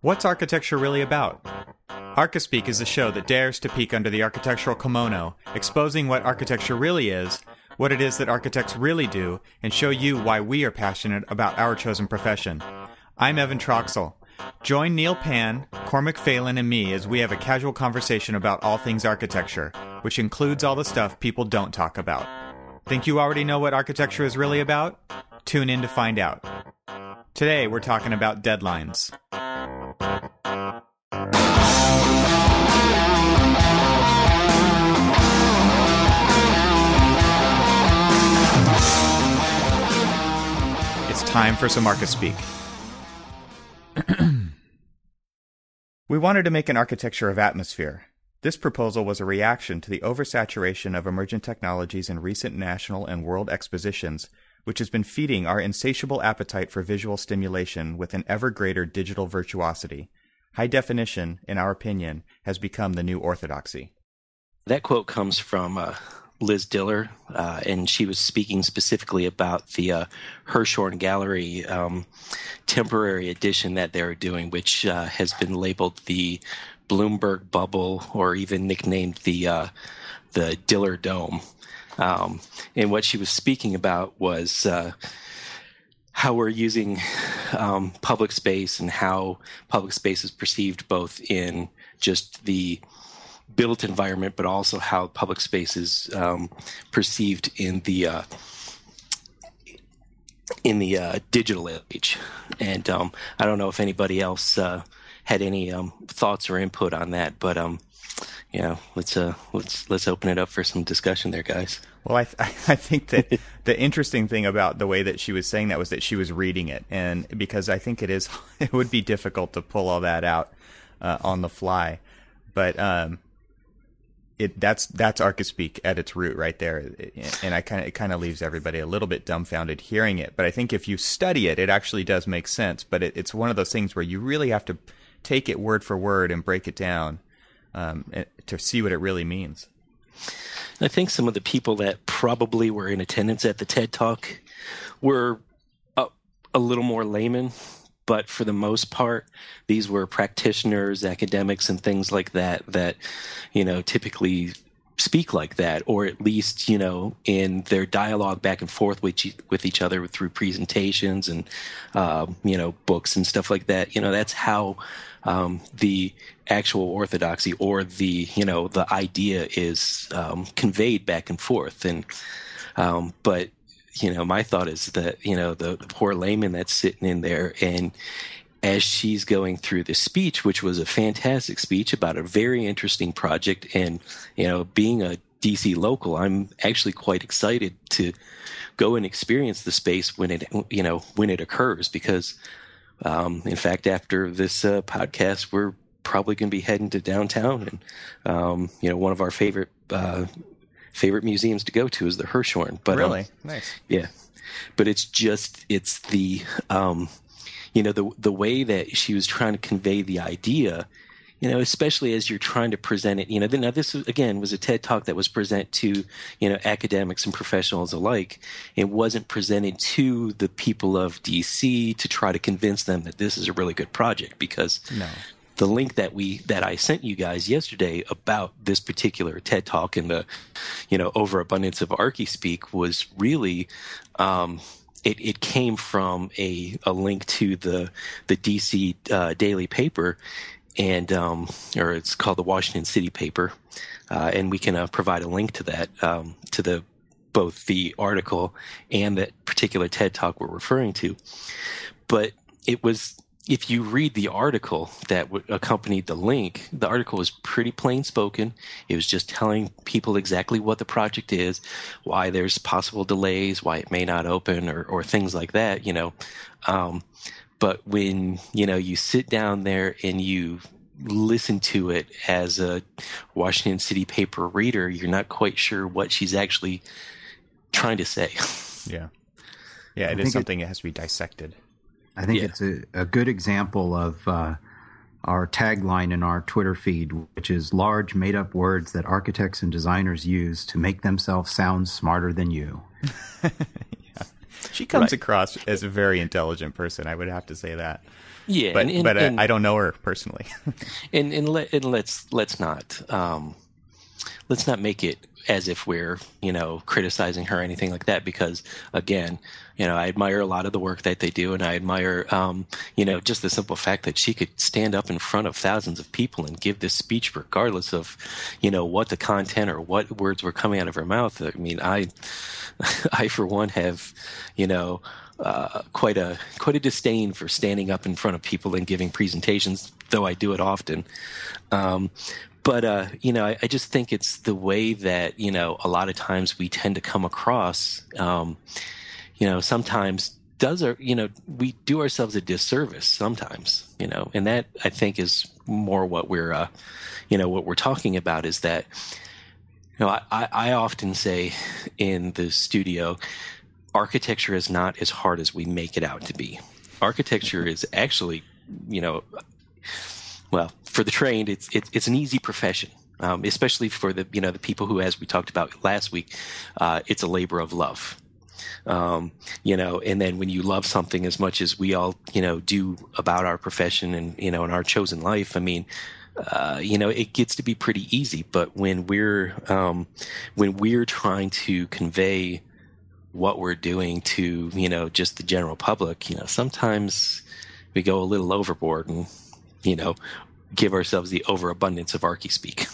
What's architecture really about? Archispeak is a show that dares to peek under the architectural kimono, exposing what architecture really is, what it is that architects really do, and show you why we are passionate about our chosen profession. I'm Evan Troxel. Join Neal Pann, Cormac Phalen, and me as we have a casual conversation about all things architecture, which includes all the stuff people don't talk about. Think you already know what architecture is really about? Tune in to find out. Today we're talking about deadlines. Time for some speak. we wanted to make an architecture of atmosphere. This proposal was a reaction to the oversaturation of emergent technologies in recent national and world expositions, which has been feeding our insatiable appetite for visual stimulation with an ever greater digital virtuosity. High definition, in our opinion, has become the new orthodoxy. That quote comes from uh, Liz Diller, uh, and she was speaking specifically about the uh, Hirshhorn Gallery um, temporary edition that they're doing, which uh, has been labeled the Bloomberg Bubble, or even nicknamed the uh, the Diller Dome. Um, and what she was speaking about was uh, how we're using um, public space and how public space is perceived both in just the built environment, but also how public space is um, perceived in the uh, in the uh, digital age. And um, I don't know if anybody else uh, had any um, thoughts or input on that, but um, yeah, let's uh, let's let's open it up for some discussion there, guys. Well, I, th- I think that the interesting thing about the way that she was saying that was that she was reading it, and because I think it is, it would be difficult to pull all that out uh, on the fly. But um, it that's that's Archispeak at its root right there, and I kind of it kind of leaves everybody a little bit dumbfounded hearing it. But I think if you study it, it actually does make sense. But it, it's one of those things where you really have to take it word for word and break it down um, to see what it really means. I think some of the people that probably were in attendance at the TED Talk were a, a little more layman, but for the most part, these were practitioners, academics, and things like that that, you know, typically speak like that, or at least you know in their dialogue back and forth with with each other through presentations and uh, you know books and stuff like that. You know that's how um, the actual orthodoxy or the you know the idea is um, conveyed back and forth and um, but you know my thought is that you know the, the, poor layman that's sitting in there and as she's going through the speech which was a fantastic speech about a very interesting project and you know being a dc local i'm actually quite excited to go and experience the space when it you know when it occurs because um, in fact, after this uh, podcast, we're probably going to be heading to downtown, and um, you know, one of our favorite uh, favorite museums to go to is the Hirshhorn. But um, really, um, nice, yeah. But it's just it's the um, you know the the way that she was trying to convey the idea you know, especially as you're trying to present it. You know, now this again was a TED talk that was presented to you know academics and professionals alike. It wasn't presented to the people of DC to try to convince them that this is a really good project because no. The link that we that I sent you guys yesterday about this particular TED talk and the you know overabundance of Archispeak was really. Um, it, it came from a, a link to the the DC uh, daily paper, and um, or it's called the Washington City Paper, uh, and we can uh, provide a link to that um, to the both the article and that particular TED talk we're referring to. But it was if you read the article that accompanied the link, the article was pretty plain spoken. It was just telling people exactly what the project is, why there's possible delays, why it may not open, or, or things like that. You know, um, but when you know you sit down there and you listen to it as a Washington City paper reader, you're not quite sure what she's actually trying to say. Yeah, yeah, it is something it, that has to be dissected. I think yeah. it's a, a, good example of uh, our tagline in our Twitter feed, which is large made up words that architects and designers use to make themselves sound smarter than you. yeah. She comes Right. across as a very intelligent person. I would have to say that. Yeah, But and, and, but uh, and- I don't know her personally. and and, let, and let's let's not um, let's not make it as if we're you know criticizing her or anything like that because again you know I admire a lot of the work that they do and I admire um, you know just the simple fact that she could stand up in front of thousands of people and give this speech regardless of you know what the content or what words were coming out of her mouth I mean I I for one have you know uh, quite a quite a disdain for standing up in front of people and giving presentations, though I do it often. Um, but uh, you know, I, I just think it's the way that you know a lot of times we tend to come across. Um, you know, sometimes does our you know we do ourselves a disservice sometimes. You know, and that I think is more what we're uh, you know what we're talking about is that. You know, I, I often say in the studio, architecture is not as hard as we make it out to be. Architecture is actually, you know, well, for the trained, it's it's, it's an easy profession, um, especially for the you know the people who, as we talked about last week, uh, it's a labor of love. Um, you know, and then when you love something as much as we all, you know, do about our profession and you know in our chosen life, I mean, uh, you know, it gets to be pretty easy. But when we're um, when we're trying to convey what we're doing to you know just the general public, you know, sometimes we go a little overboard and you know give ourselves the overabundance of Archispeak.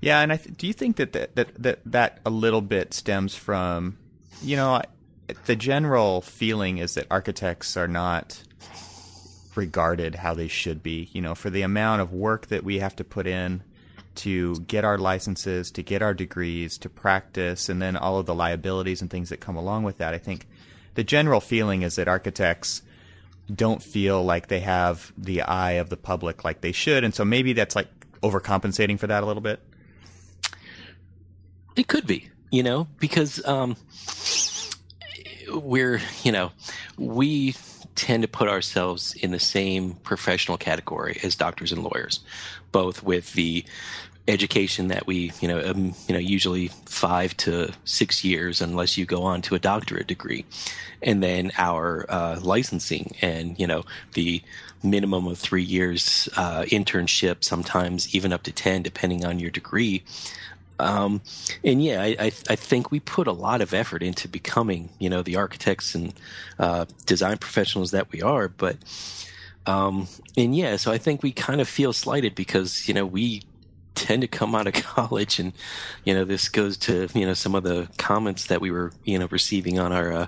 Yeah, and I th- do you think that that, that that that a little bit stems from, you know, the general feeling is that architects are not regarded how they should be. You know, for the amount of work that we have to put in to get our licenses, to get our degrees, to practice, and then all of the liabilities and things that come along with that. I think the general feeling is that architects don't feel like they have the eye of the public like they should, and so maybe that's like overcompensating for that a little bit. It could be, you know, because um, we're, you know, we tend to put ourselves in the same professional category as doctors and lawyers, both with the education that we, you know, um, you know, usually five to six years, unless you go on to a doctorate degree, and then our uh, licensing and you know the minimum of three years uh, internship, sometimes even up to ten, depending on your degree. Um, and yeah, I, I, I think we put a lot of effort into becoming, you know, the architects and uh, design professionals that we are. But, um, and yeah, so I think we kind of feel slighted because, you know, we tend to come out of college and, you know, this goes to, you know, some of the comments that we were, you know, receiving on our, uh,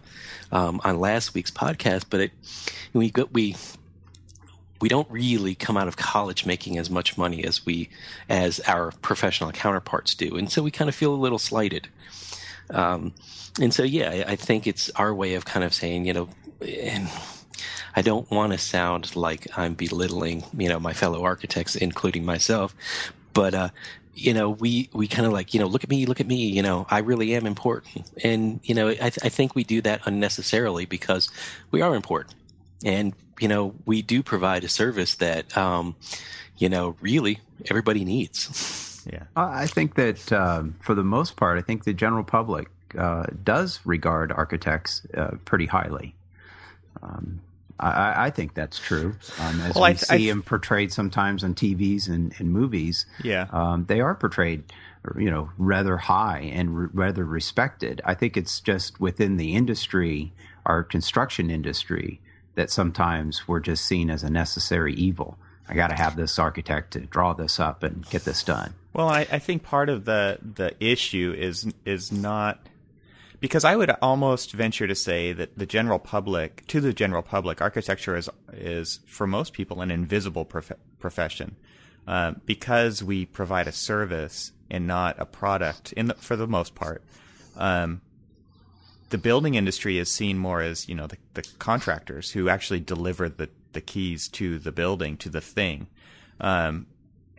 um, on last week's podcast. But it, we got, we, we don't really come out of college making as much money as we as our professional counterparts do and so we kind of feel a little slighted um, and so yeah I, I think it's our way of kind of saying you know and I don't want to sound like I'm belittling, you know, my fellow architects, including myself, but uh, you know, we we kind of like, you know, look at me, look at me, you know, I really am important, and you know, I, th- I think we do that unnecessarily because we are important, and you know, we do provide a service that, um, you know, really everybody needs. Yeah. I I think that um, for the most part, I think the general public uh, does regard architects uh, pretty highly. Um, I, I think that's true. Um, as Well, we I th- I see them portrayed sometimes on TVs and, and movies, Yeah. um, they are portrayed, you know, rather high and r- rather respected. I think it's just within the industry, our construction industry, that sometimes we're just seen as a necessary evil. I got to have this architect to draw this up and get this done. Well, I, I think part of the the issue is is not because I would almost venture to say that the general public, to the general public, architecture is is for most people an invisible prof- profession uh, because we provide a service and not a product. In the, for the most part, um, the building industry is seen more as you know the, the contractors who actually deliver the the keys to the building to the thing. Um,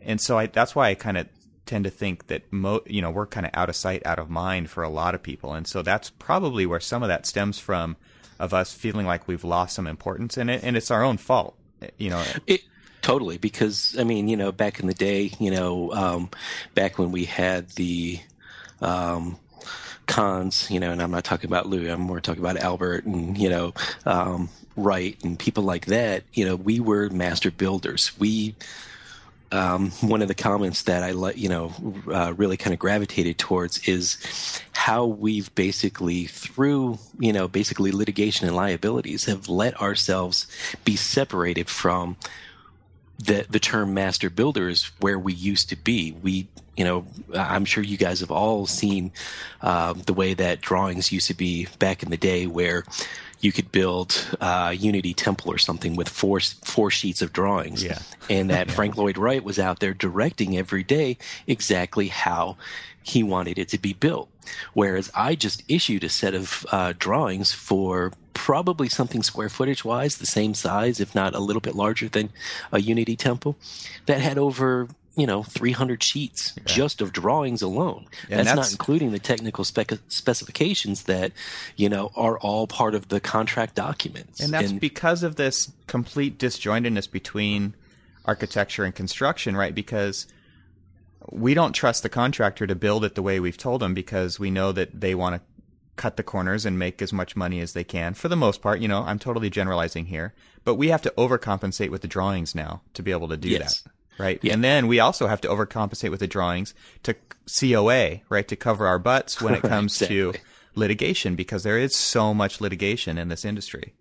and so I, that's why I kind of tend to think that mo- you know we're kind of out of sight, out of mind for a lot of people, and so that's probably where some of that stems from, of us feeling like we've lost some importance in it, and it's our own fault. You know, It totally because I mean, you know, back in the day, you know, um, back when we had the um, Kahns, you know, and I'm not talking about Lou, I'm more talking about Albert and, you know, um, Wright and people like that, you know, we were master builders. We, um, one of the comments that I let you know uh, really kind of gravitated towards is how we've basically through you know basically litigation and liabilities have let ourselves be separated from the the term master builders where we used to be. We you know I'm sure you guys have all seen uh, the way that drawings used to be back in the day where you could build uh, Unity Temple or something with four four sheets of drawings. Yeah. and that Frank Lloyd Wright was out there directing every day exactly how he wanted it to be built. Whereas I just issued a set of uh, drawings for probably something square footage wise, the same size, if not a little bit larger than a Unity Temple, that had over you know 300 sheets yeah. just of drawings alone. That's, that's, not including the technical spec- specifications that you know are all part of the contract documents. And that's and, because of this complete disjointedness between architecture and construction right? Because we don't trust the contractor to build it the way we've told them because we know that they want to cut the corners and make as much money as they can. For the most part you know i'm totally generalizing here but we have to overcompensate with the drawings now to be able to do yes. that right? Yeah. And then we also have to overcompensate with the drawings to COA, right, to cover our butts when it comes exactly. to litigation because there is so much litigation in this industry.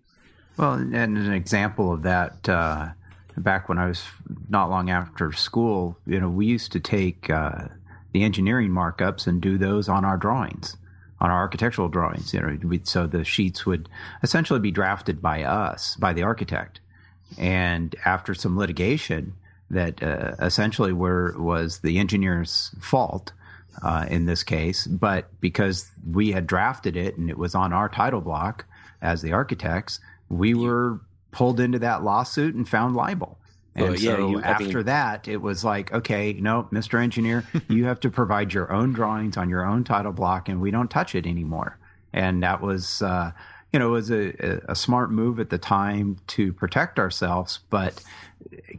Well, and an example of that, uh, back when I was not long after school, you know, we used to take uh, the engineering markups and do those on our drawings, on our architectural drawings. You know, we, so the sheets would essentially be drafted by us, by the architect, and after some litigation, that uh, essentially were was the engineer's fault uh, in this case, but because we had drafted it and it was on our title block as the architects, we were pulled into that lawsuit and found liable. And well, yeah, so you, after mean, that, it was like, okay, no, Mr. Engineer, you have to provide your own drawings on your own title block, and we don't touch it anymore. And that was, uh, you know, it was a, a smart move at the time to protect ourselves, but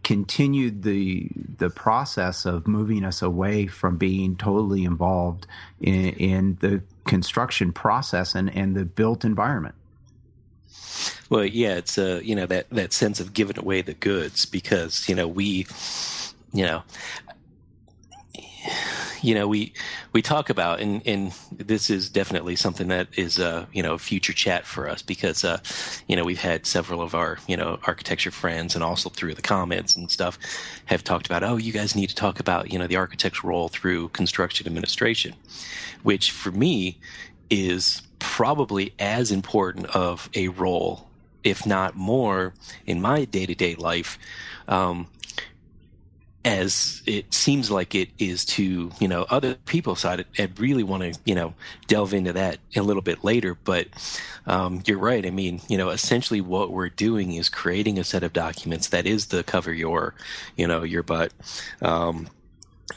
continued the the process of moving us away from being totally involved in, in the construction process and, and the built environment. Well, yeah, it's uh, you know that that sense of giving away the goods because you know we, you know, you know, we we talk about, and and this is definitely something that is uh, you know future chat for us because uh, you know we've had several of our you know architecture friends and also through the comments and stuff have talked about, oh, you guys need to talk about you know the architect's role through construction administration, which for me is probably as important of a role, if not more, in my day to day life. Um, as it seems like it is to you know other people side I'd really want to you know delve into that a little bit later. But um, you're right. I mean you know essentially what we're doing is creating a set of documents that is the cover your you know your butt um,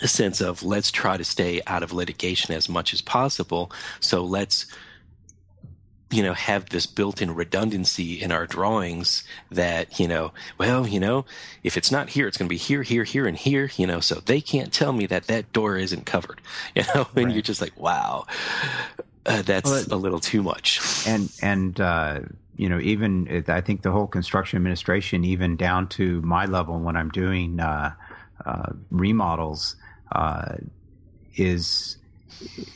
a sense of let's try to stay out of litigation as much as possible. So let's you know have this built-in redundancy in our drawings that you know well you know if it's not here it's going to be here here here and here you know so they can't tell me that that door isn't covered you know and right. you're just like wow uh, that's well, it, a little too much and and uh, you know even i think the whole construction administration even down to my level when i'm doing uh, uh remodels uh, is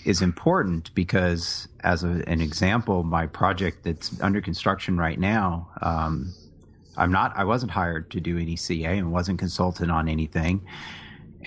is important because, as a, an example, my project that's under construction right now, um, I'm not. I wasn't hired to do any CA and wasn't consulted on anything.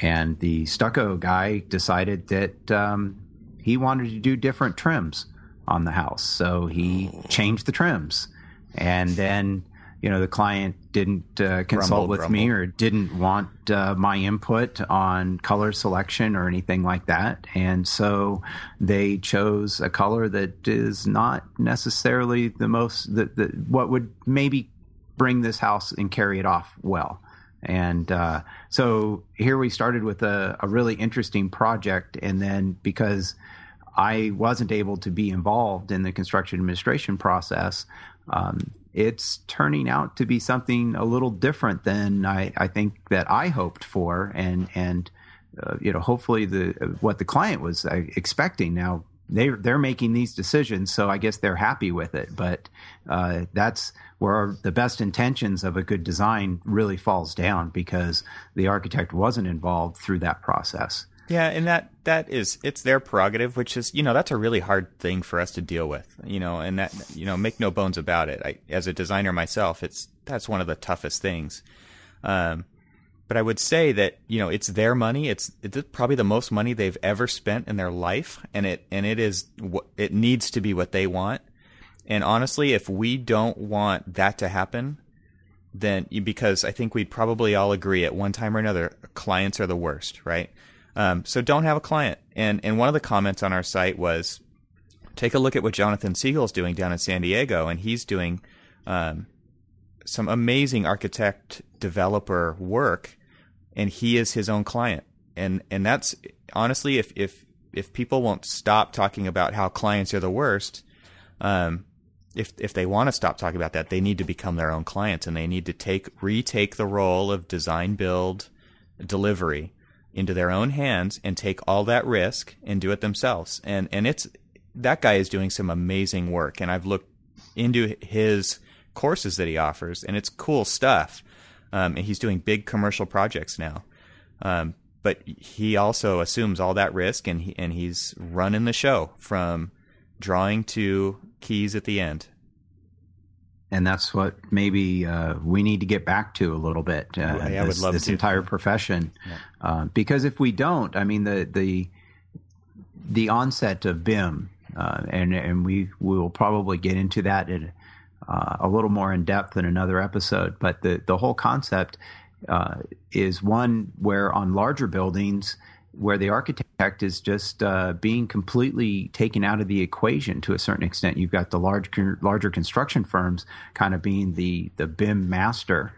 And the stucco guy decided that um, he wanted to do different trims on the house, so he changed the trims, and then you know the client didn't uh, consult with me or didn't want uh, my input on color selection or anything like that. And so they chose a color that is not necessarily the most the, the what would maybe bring this house and carry it off well. And uh, so here we started with a, a really interesting project. And then because I wasn't able to be involved in the construction administration process. Um, it's turning out to be something a little different than I, I think that I hoped for, and and uh, you know hopefully the what the client was uh, expecting. Now they they're making these decisions, so I guess they're happy with it. But uh, that's where the best intentions of a good design really falls down because the architect wasn't involved through that process. Yeah, and that that is it's their prerogative, which is you know that's a really hard thing for us to deal with, you know, and that you know make no bones about it. I, as a designer myself, it's that's one of the toughest things. Um, but I would say that you know it's their money. It's it's probably the most money they've ever spent in their life, and it and it is it needs to be what they want. And honestly, if we don't want that to happen, then because I think we'd probably all agree at one time or another, clients are the worst, right? Um, so don't have a client. And and one of the comments on our site was, take a look at what Jonathan Segal's doing down in San Diego, and he's doing um, some amazing architect developer work, and he is his own client. And and that's honestly, if if if people won't stop talking about how clients are the worst, um, if if they want to stop talking about that, they need to become their own clients, and they need to take retake the role of design, build, delivery into their own hands and take all that risk and do it themselves. And and it's that guy is doing some amazing work and I've looked into his courses that he offers and it's cool stuff. Um, and he's doing big commercial projects now. Um, but he also assumes all that risk and he, and he's running the show from drawing to keys at the end and that's what maybe uh, we need to get back to a little bit. Uh, yeah, this, I would love this to. entire profession, yeah. uh, because if we don't, I mean the the the onset of BIM, uh, and and we will probably get into that in, uh, a little more in depth in another episode. But the the whole concept uh, is one where on larger buildings where the architect is just uh, being completely taken out of the equation to a certain extent. You've got the large, larger construction firms kind of being the the BIM master,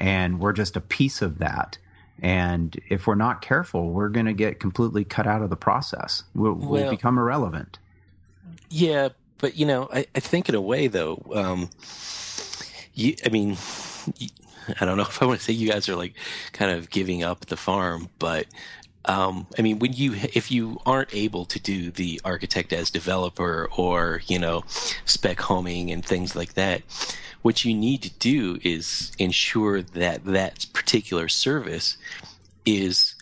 and we're just a piece of that. And if we're not careful, we're going to get completely cut out of the process. We'll, well, we'll, become irrelevant. Yeah, but you know, I, I think in a way though, um, you, I mean. You, I don't know if I want to say you guys are like kind of giving up the farm, but um, I mean, when you if you aren't able to do the architect as developer or you know spec homing and things like that, what you need to do is ensure that that particular service is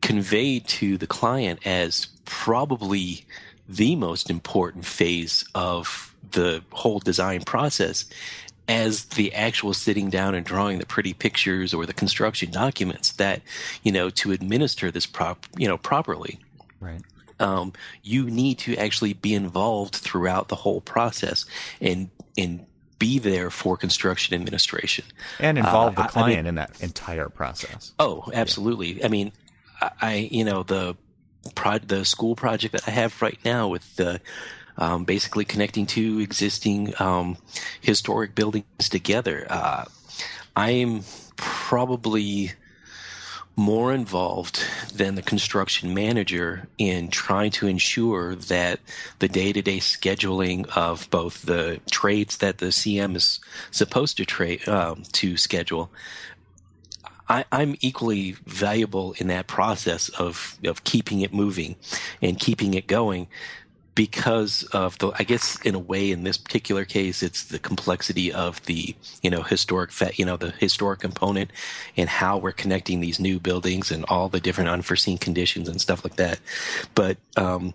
conveyed to the client as probably the most important phase of the whole design process as the actual sitting down and drawing the pretty pictures or the construction documents that you know to administer this prop you know properly. Right. Um, you need to actually be involved throughout the whole process and and be there for construction administration. And involve uh, the client I mean, in that entire process. Oh absolutely. Yeah. i mean I, you know the pro- the school project that i have right now with the um, basically connecting two existing um, historic buildings together. Uh, I'm probably more involved than the construction manager in trying to ensure that the day-to-day scheduling of both the trades that the CM is supposed to trade um, to schedule. I, am equally valuable in that process of of keeping it moving and keeping it going because of the i guess in a way in this particular case it's the complexity of the you know historic you know the historic component and how we're connecting these new buildings and all the different unforeseen conditions and stuff like that. But um,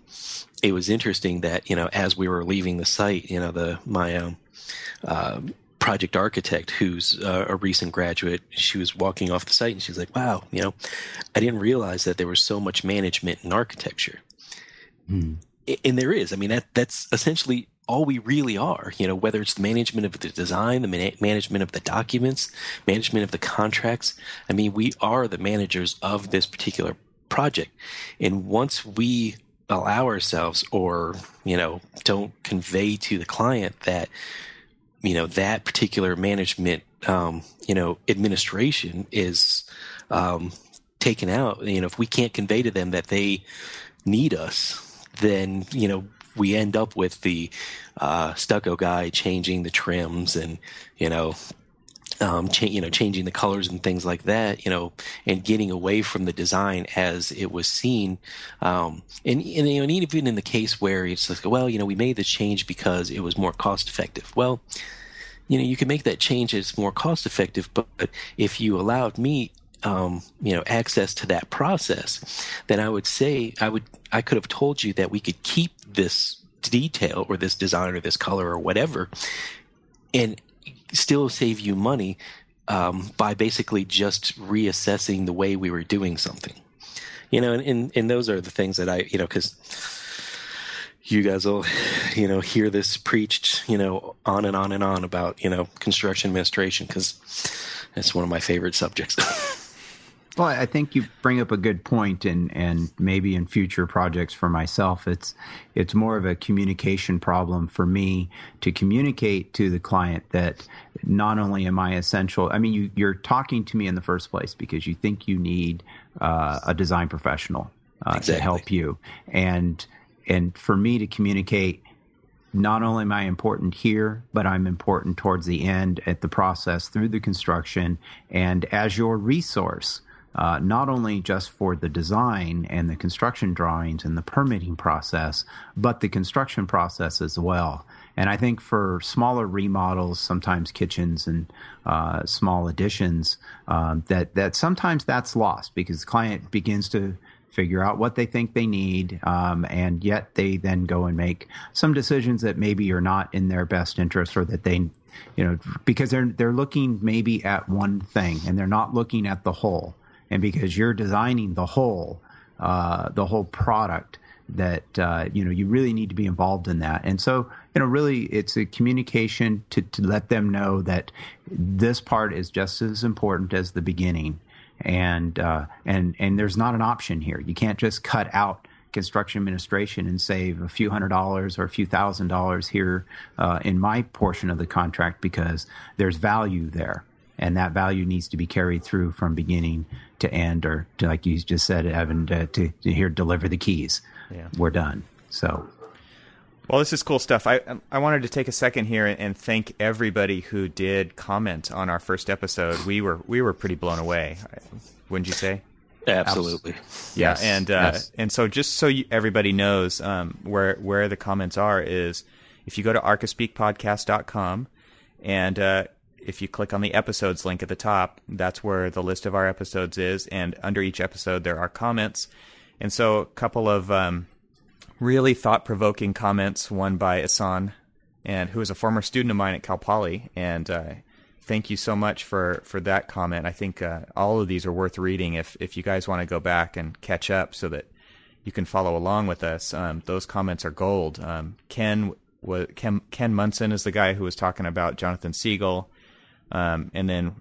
it was interesting that you know as we were leaving the site you know the my um, uh, project architect who's uh, a recent graduate she was walking off the site and she's like wow you know. I didn't realize that there was so much management in architecture. Mm and there is. I mean, that that's essentially all we really are. You know, whether it's the management of the design, the man- management of the documents, management of the contracts. I mean, we are the managers of this particular project. And once we allow ourselves or, you know, don't convey to the client that, you know, that particular management, um, you know, administration is, um, taken out, you know, if we can't convey to them that they need us, then you know we end up with the uh, stucco guy changing the trims and you know um, cha- you know, changing the colors and things like that, you know, and getting away from the design as it was seen. Um, and, and, you know, even in the case where it's like, well, you know, we made the change because it was more cost effective. Well, you know, you can make that change as more cost effective, but if you allowed me, um, you know, access to that process, then I would say I would, I could have told you that we could keep this detail or this design or this color or whatever and still save you money um, by basically just reassessing the way we were doing something. You know, and, and, and those are the things that I, you know, because you guys will, you know, hear this preached, you know, on and on and on about, you know, construction administration because it's one of my favorite subjects. Well, I think you bring up a good point, and and maybe in future projects for myself, it's it's more of a communication problem for me to communicate to the client that not only am I essential. I mean, you, you're talking to me in the first place because you think you need uh, a design professional uh, exactly. to help you, and and for me to communicate not only am I important here, but I'm important towards the end at the process through the construction and as your resource uh, not only just for the design and the construction drawings and the permitting process, but the construction process as well. And I think for smaller remodels, sometimes kitchens and uh, small additions, um, that that sometimes that's lost because the client begins to figure out what they think they need, um, and yet they then go and make some decisions that maybe are not in their best interest or that they you know because they're they're looking maybe at one thing and they're not looking at the whole and because you're designing the whole uh, the whole product that uh, you know you really need to be involved in that. And so you know really it's a communication to, to let them know that this part is just as important as the beginning. And uh, and and there's not an option here. You can't just cut out construction administration and save a few hundred dollars or a few thousand dollars here uh, in my portion of the contract because there's value there. And that value needs to be carried through from beginning to end, or to, like you just said, Evan, to, to, to here deliver the keys. Yeah. We're done. So. Well, this is cool stuff. I I wanted to take a second here and thank everybody who did comment on our first episode. We were we were pretty blown away, wouldn't you say? Absolutely. Yeah, yes. and uh, yes. and so just so you, everybody knows um, where where the comments are is if you go to archispeakpodcast.com and uh, if you click on the episodes link at the top, that's where the list of our episodes is. And under each episode, there are comments. And so, a couple of um, really thought provoking comments, one by Asan, and who is a former student of mine at Cal Poly. And uh, thank you so much for, for that comment. I think uh, all of these are worth reading if, if you guys want to go back and catch up so that you can follow along with us. Um, those comments are gold. Um, Ken, Ken Ken Munson is the guy who was talking about Jonathan Segal. Um, and then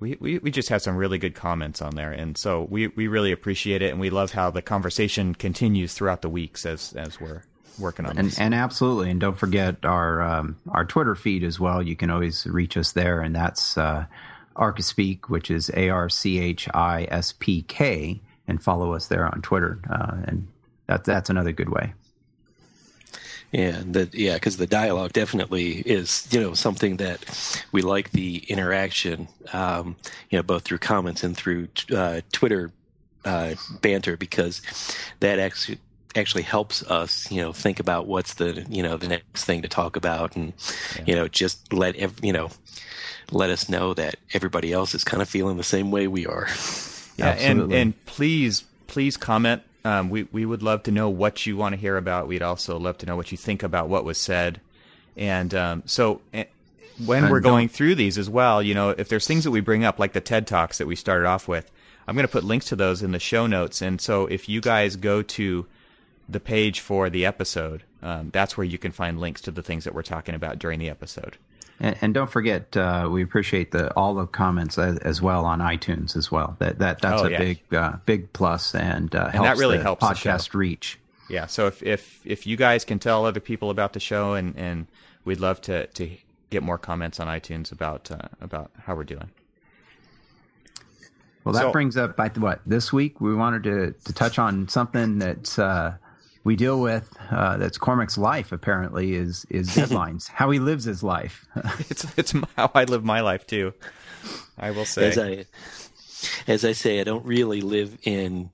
we, we, we just have some really good comments on there. And so we, we really appreciate it. And we love how the conversation continues throughout the weeks as, as we're working on and, this. And absolutely. And don't forget our, um, our Twitter feed as well. You can always reach us there. And that's, uh, Archispeak, which is A R C H I S P K, and follow us there on Twitter. Uh, and that, that's another good way. And that, yeah, because the dialogue definitely is, you know, something that we like the interaction, um, you know, both through comments and through uh, Twitter uh, banter, because that actually actually helps us, you know, think about what's the, you know, the next thing to talk about, and yeah. you know, just let ev- you know, let us know that everybody else is kind of feeling the same way we are. Yeah, Absolutely. and and please please comment um, we we would love to know what you want to hear about. We'd also love to know what you think about what was said. And um, so eh, when and we're going through these as well, you know, if there's things that we bring up, like the TED Talks that we started off with, I'm going to put links to those in the show notes. And so if you guys go to the page for the episode, um, that's where you can find links to the things that we're talking about during the episode. And, and don't forget, uh, we appreciate the all the comments as, as, well on iTunes as well. That that that's oh, a yeah. big uh, big plus and, uh, and that really the helps podcast reach. Yeah. So if, if if you guys can tell other people about the show, and, and we'd love to to get more comments on iTunes about uh, about how we're doing. Well, that so, brings up by what this week we wanted to to touch on something that's uh, we deal with uh, that's Cormac's life apparently is is deadlines. how he lives his life. it's it's how I live my life too. I will say. As I as I say, I don't really live in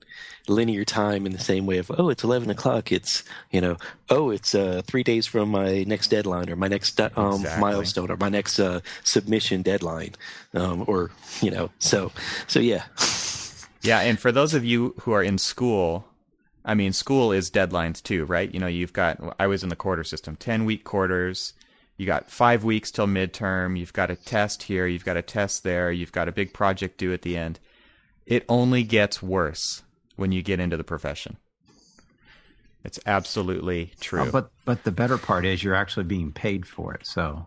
linear time in the same way of oh it's 11 o'clock it's you know oh it's uh, three days from my next deadline or my next um, exactly. milestone or my next uh, submission deadline um, or you know so so yeah yeah and for those of you who are in school I mean, school is deadlines too, right? You know, you've got, I was in the quarter system, 10 week quarters. You got five weeks till midterm. You've got a test here. You've got a test there. You've got a big project due at the end. It only gets worse when you get into the profession. It's absolutely true. Uh, but but the better part is you're actually being paid for it, so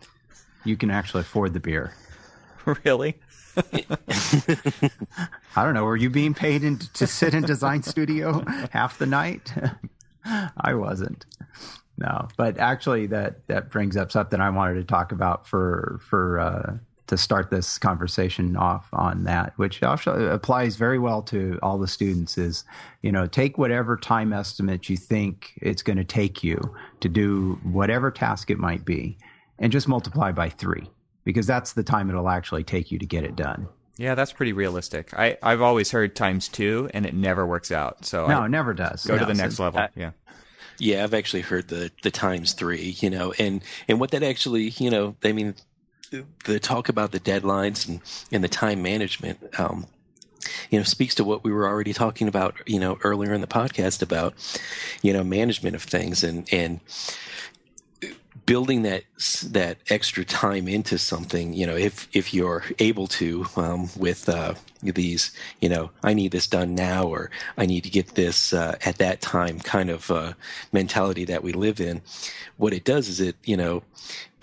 you can actually afford the beer. really? I don't know. Were you being paid in, to sit in design studio half the night? I wasn't. No, but actually, that that brings up something I wanted to talk about for for uh, to start this conversation off on that, which also applies very well to all the students. Is you know take whatever time estimate you think it's going to take you to do whatever task it might be, and just multiply by three because that's the time it'll actually take you to get it done. Yeah, that's pretty realistic. I, I've always heard times two, and it never works out. So no, I it never does. Go no, to the next level. yeah. Yeah, I've actually heard the the times three. You know, and and what that actually, you know, I mean, the talk about the deadlines and and the time management. Um, you know, speaks to what we were already talking about, you know, earlier in the podcast about, you know, management of things and, and building that that extra time into something, you know, if if you're able to, um, with uh, these, you know, I need this done now, or I need to get this uh, at that time, kind of uh, mentality that we live in. What it does is it, you know,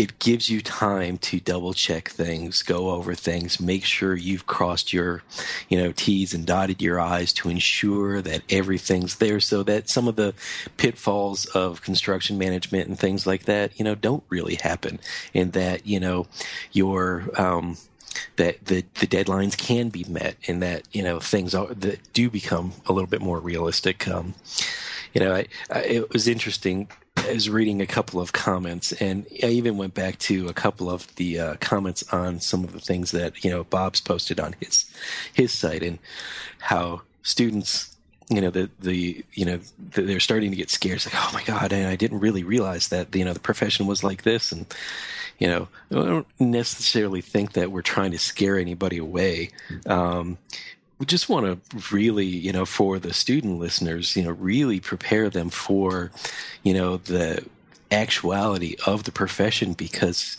it gives you time to double check things, go over things, make sure you've crossed your, you know, T's and dotted your I's to ensure that everything's there so that some of the pitfalls of construction management and things like that, you know, don't really happen and that, you know, your, um, that the, the deadlines can be met and that, you know, things are, that do become a little bit more realistic. Um, you know, I, I, it was interesting I was reading a couple of comments, and I even went back to a couple of the uh, comments on some of the things that you know Bob's posted on his his site, and how students, you know, the the you know they're starting to get scared. It's like, oh my god, and I didn't really realize that you know the profession was like this, and you know, I don't necessarily think that we're trying to scare anybody away. Um, just want to really, you know, for the student listeners, you know, really prepare them for, you know, the actuality of the profession because,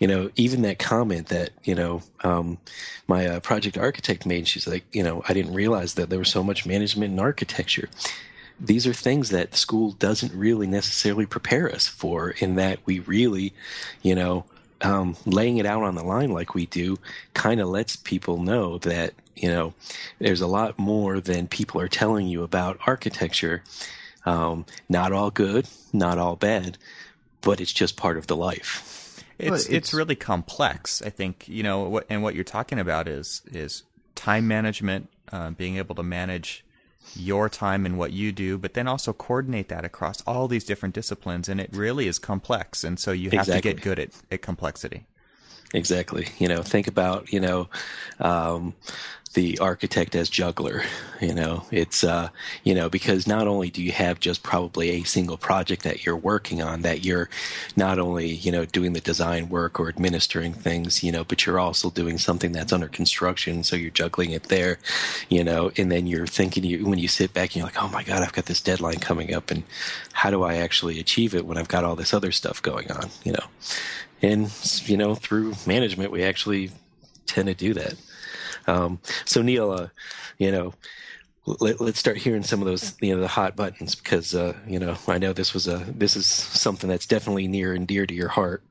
you know, even that comment that, you know, um, my uh, project architect made, she's like, you know, I didn't realize that there was so much management in architecture. These are things that school doesn't really necessarily prepare us for, in that we really, you know, um, laying it out on the line like we do kind of lets people know that you know there's a lot more than people are telling you about architecture um, not all good not all bad but it's just part of the life it's, it's, it's really complex i think you know what and what you're talking about is is time management uh, being able to manage your time and what you do, but then also coordinate that across all these different disciplines. And it really is complex. And so you have exactly. to get good at, at complexity. Exactly. You know, think about, you know, um, the architect as juggler. You know, it's uh, you know because not only do you have just probably a single project that you're working on, that you're not only you know doing the design work or administering things, you know, but you're also doing something that's under construction, so you're juggling it there, you know, and then you're thinking you when you sit back and you're like, oh my god, I've got this deadline coming up, and how do I actually achieve it when I've got all this other stuff going on, you know, and you know through management we actually tend to do that. Um, so Neil, uh, you know, let, us start hearing some of those, you know, the hot buttons because, uh, you know, I know this was a this is something that's definitely near and dear to your heart.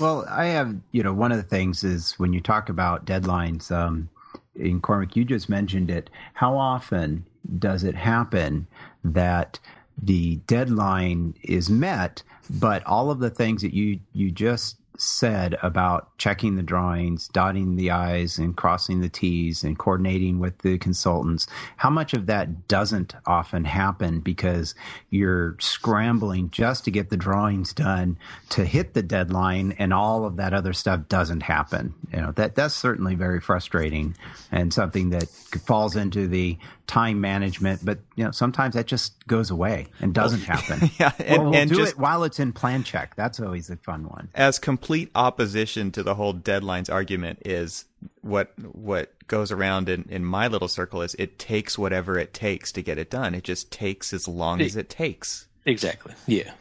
Well, I have, you know, one of the things is when you talk about deadlines, um, in Cormac, you just mentioned it. How often does it happen that the deadline is met, but all of the things that you you just said about checking the drawings, dotting the I's and crossing the T's and coordinating with the consultants, how much of that doesn't often happen because you're scrambling just to get the drawings done to hit the deadline and all of that other stuff doesn't happen. You know, that that's certainly very frustrating and something that falls into the time management, but you know, sometimes that just goes away and doesn't happen. yeah, and, we'll and do just it while it's in plan check. That's always a fun one. as complete opposition to the whole deadlines argument is what what goes around in, in my little circle is it takes whatever it takes to get it done. It just takes as long as it takes. Exactly. Yeah.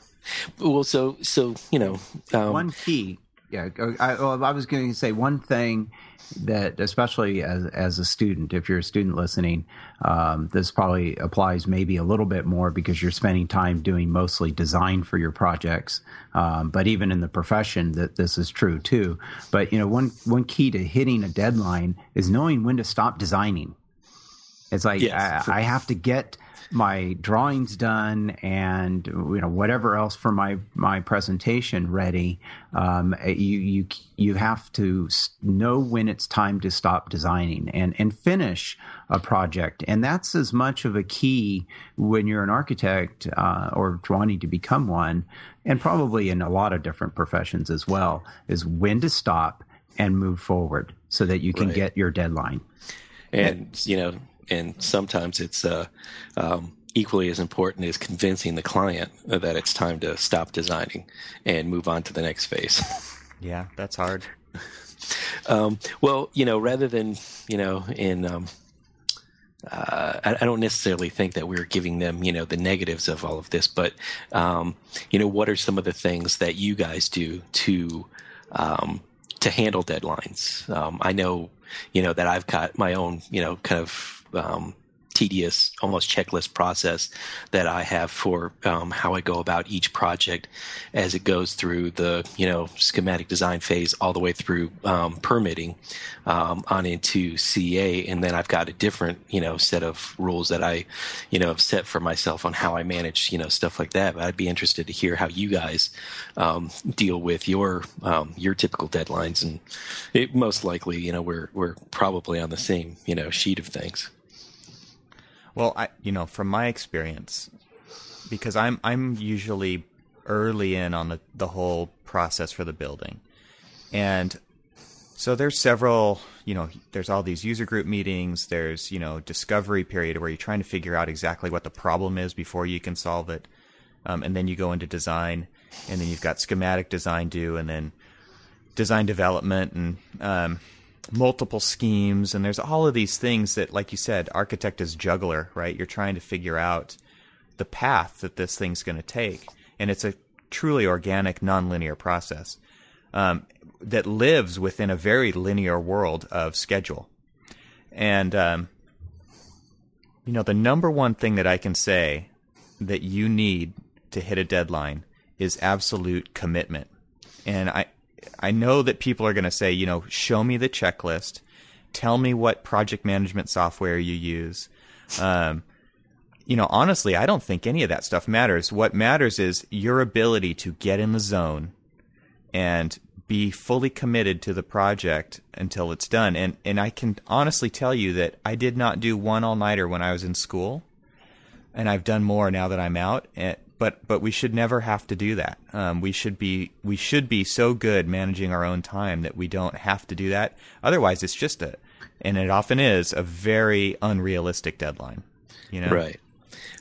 Well, so so you know, um, one key. Yeah, I, well, I was going to say one thing that, especially as as a student, if you're a student listening, um, this probably applies maybe a little bit more because you're spending time doing mostly design for your projects. Um, but even in the profession, that this is true too. But you know, one one key to hitting a deadline is knowing when to stop designing. It's like Yes. I, I have to get my drawings done and you know whatever else for my my presentation ready. Um, you you you have to know when it's time to stop designing and and finish a project, and that's as much of a key when you're an architect uh, or wanting to become one, and probably in a lot of different professions as well. Is when to stop and move forward so that you can Right. get your deadline. and you know, and sometimes it's uh, um, equally as important as convincing the client that it's time to stop designing and move on to the next phase. Yeah, that's hard. Um, well, you know, rather than you know, in um, uh, I, I don't necessarily think that we're giving them you know the negatives of all of this, but um, you know, what are some of the things that you guys do to um, to handle deadlines? Um, I know you know that I've got my own you know kind of um, tedious, almost checklist process that I have for um, how I go about each project as it goes through the you know schematic design phase all the way through um, permitting um, on into CA, and then I've got a different you know set of rules that I you know have set for myself on how I manage you know stuff like that. But I'd be interested to hear how you guys um, deal with your um, your typical deadlines, and it, most likely you know we're we're probably on the same you know sheet of things. Well, I you know from my experience, because I'm I'm usually early in on the the whole process for the building, and so there's several you know there's all these user group meetings. There's you know discovery period where you're trying to figure out exactly what the problem is before you can solve it, um, and then you go into design, and then you've got schematic design due, and then design development and um, multiple schemes and there's all of these things that like you said architect is juggler right? You're trying to figure out the path that this thing's going to take and it's a truly organic nonlinear process um, that lives within a very linear world of schedule. And um, you know the number one thing that i can say that you need to hit a deadline is absolute commitment. And i I know that people are going to say, you know, show me the checklist, tell me what project management software you use. Um, you know, honestly, I don't think any of that stuff matters. What matters is your ability to get in the zone and be fully committed to the project until it's done. And and I can honestly tell you that I did not do one all nighter when I was in school, and I've done more now that I'm out. And, but but we should never have to do that. Um, we should be we should be so good managing our own time that we don't have to do that. Otherwise, it's just a and it often is a very unrealistic deadline. You know, Right.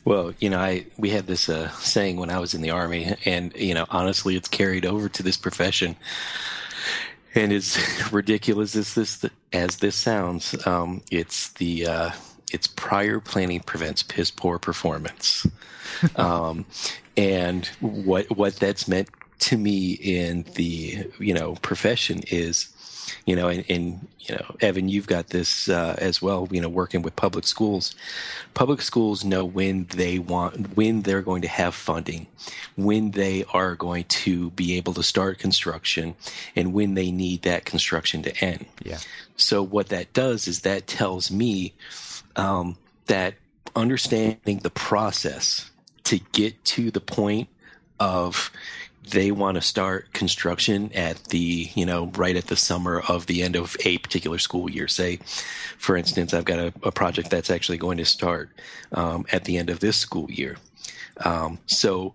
Well, you know, I we had this uh, saying when I was in the army, and you know, honestly, it's carried over to this profession. And as ridiculous as this as this sounds, um, it's the uh, it's prior planning prevents piss poor performance. um, and what what that's meant to me in the you know profession is you know, and, and you know, Evan, you've got this uh, as well. You know, working with public schools, public schools know when they want, when they're going to have funding, when they are going to be able to start construction, and when they need that construction to end. Yeah. So what that does is that tells me um, that understanding the process to get to the point of they want to start construction at the you know right at the summer of the end of a particular school year. Say for instance i've got a, a project that's actually going to start um, at the end of this school year. Um, so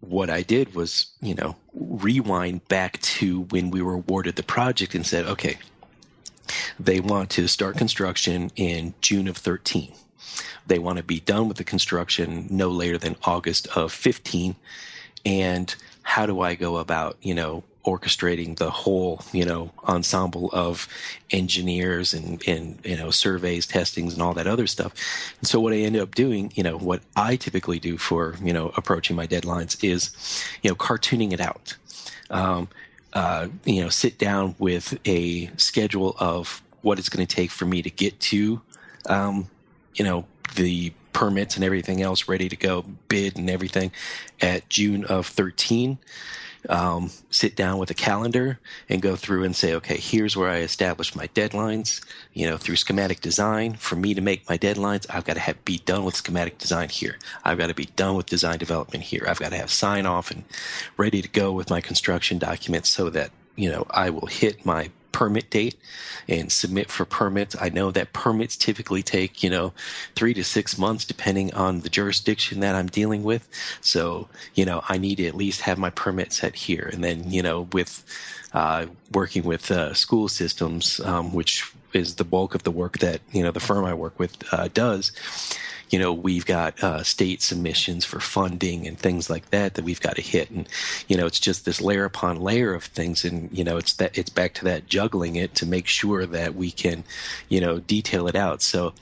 what i did was you know rewind back to when we were awarded the project and said okay they want to start construction in june of 13 they want to be done with the construction no later than august of 15 and how do I go about, you know, orchestrating the whole, you know, ensemble of engineers and, and, you know, surveys, testings and all that other stuff. And so what I end up doing, you know, what I typically do for, you know, approaching my deadlines is, you know, cartooning it out. Um, uh, you know, sit down with a schedule of what it's going to take for me to get to, um, you know, the permits and everything else ready to go, bid and everything at June of 13. Um, sit down with a calendar and go through and say, okay, here's where I establish my deadlines. You know, through schematic design, for me to make my deadlines, I've got to have, be done with schematic design here. I've got to be done with design development here. I've got to have sign off and ready to go with my construction documents so that you know I will hit my permit date and submit for permits. I know that permits typically take, you know, three to six months depending on the jurisdiction that I'm dealing with. So, you know, I need to at least have my permit set here. And then, you know, with uh, working with uh, school systems, um, which is the bulk of the work that, you know, the firm I work with uh, does you know, we've got uh, state submissions for funding and things like that that we've got to hit. And, you know, it's just this layer upon layer of things. And, you know, it's that, it's back to that juggling it to make sure that we can, you know, detail it out. So,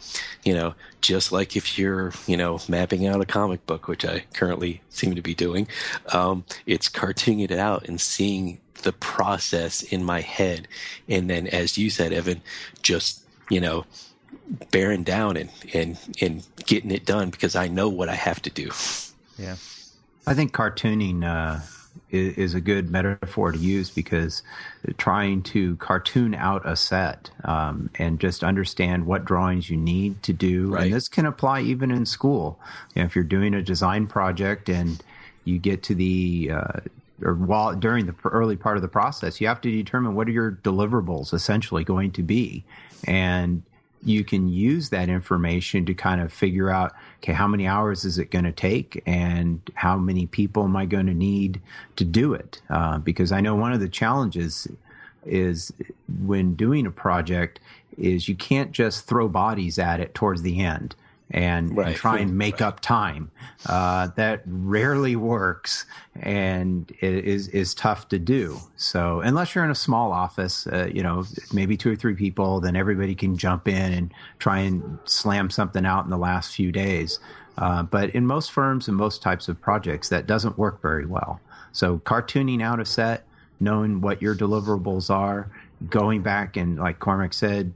you know, just like if you're, you know, mapping out a comic book, which I currently seem to be doing, um, it's cartooning it out and seeing the process in my head. And then, as you said, Evan, just, you know, bearing down and, and, and getting it done because I know what I have to do. Yeah. I think cartooning uh, is, is, a good metaphor to use because trying to cartoon out a set um, and just understand what drawings you need to do. Right. And this can apply even in school. You know, if you're doing a design project and you get to the uh, or while during the early part of the process, you have to determine what are your deliverables essentially going to be, and you can use that information to kind of figure out okay how many hours is it going to take and how many people am i going to need to do it? Uh, because i know one of the challenges is when doing a project is you can't just throw bodies at it towards the end and, right. and try and make right. up time. Uh, that rarely works and it is is tough to do. So unless you're in a small office, uh, you know, maybe two or three people, then everybody can jump in and try and slam something out in the last few days. Uh, but in most firms and most types of projects, that doesn't work very well. So cartooning out a set, knowing what your deliverables are, going back and like Cormac said,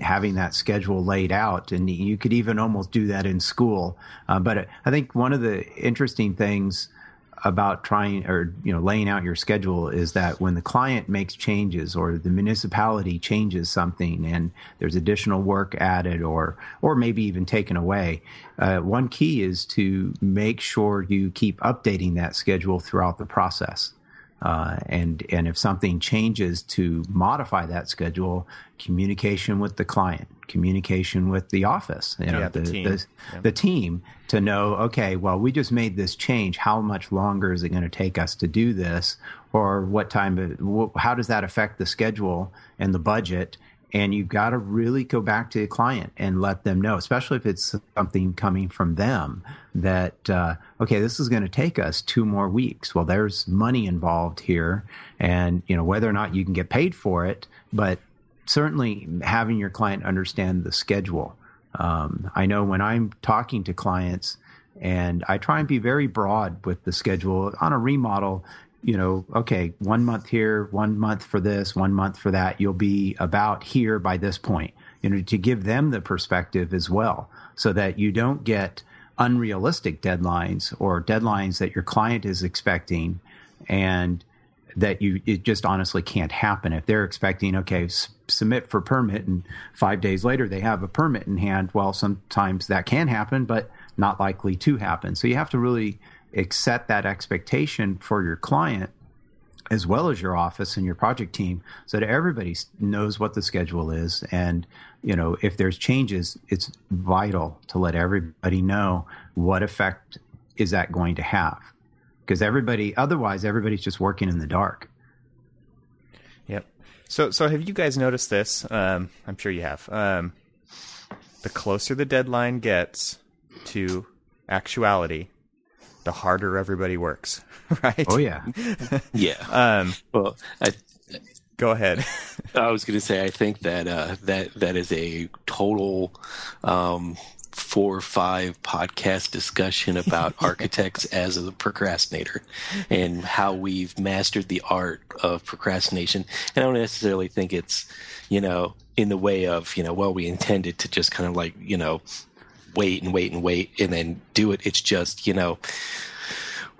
having that schedule laid out. And you could even almost do that in school. Uh, but I think one of the interesting things about trying or you know laying out your schedule is that when the client makes changes or the municipality changes something and there's additional work added or or maybe even taken away uh, one key is to make sure you keep updating that schedule throughout the process uh, and and if something changes to modify that schedule, communication with the client, communication with the office, you know, yeah, the, the, team. The, yeah. the, team to know, okay, well, we just made this change. How much longer is it going to take us to do this, or what time? How does that affect the schedule and the budget? and you've got to really go back to the client and let them know, especially if it's something coming from them that, uh, okay, this is going to take us two more weeks. Well, there's money involved here and, you know, whether or not you can get paid for it, but certainly having your client understand the schedule. Um, I know when I'm talking to clients, and I try and be very broad with the schedule on a remodel you know, okay, one month here, one month for this, one month for that. You'll be about here by this point, you know, to give them the perspective as well so that you don't get unrealistic deadlines or deadlines that your client is expecting and that you it just honestly can't happen. If they're expecting okay s- submit for permit and 5 days later they have a permit in hand well sometimes that can happen but not likely to happen. So you have to really set that expectation for your client as well as your office and your project team so that everybody knows what the schedule is. And you know if there's changes it's vital to let everybody know what effect is that going to have. Because everybody otherwise everybody's just working in the dark. Yep. So so have you guys noticed this? Um, i'm sure you have. Um, the closer the deadline gets to actuality the harder everybody works, right? Oh yeah, yeah. Um, well, I, go ahead. I was going to say I think that uh, that that is a total um, four or five podcast discussion about architects as a procrastinator and how we've mastered the art of procrastination. And I don't necessarily think it's you know in the way of you know well we intended to just kind of like you know wait and wait and wait and then do it. It's just, you know,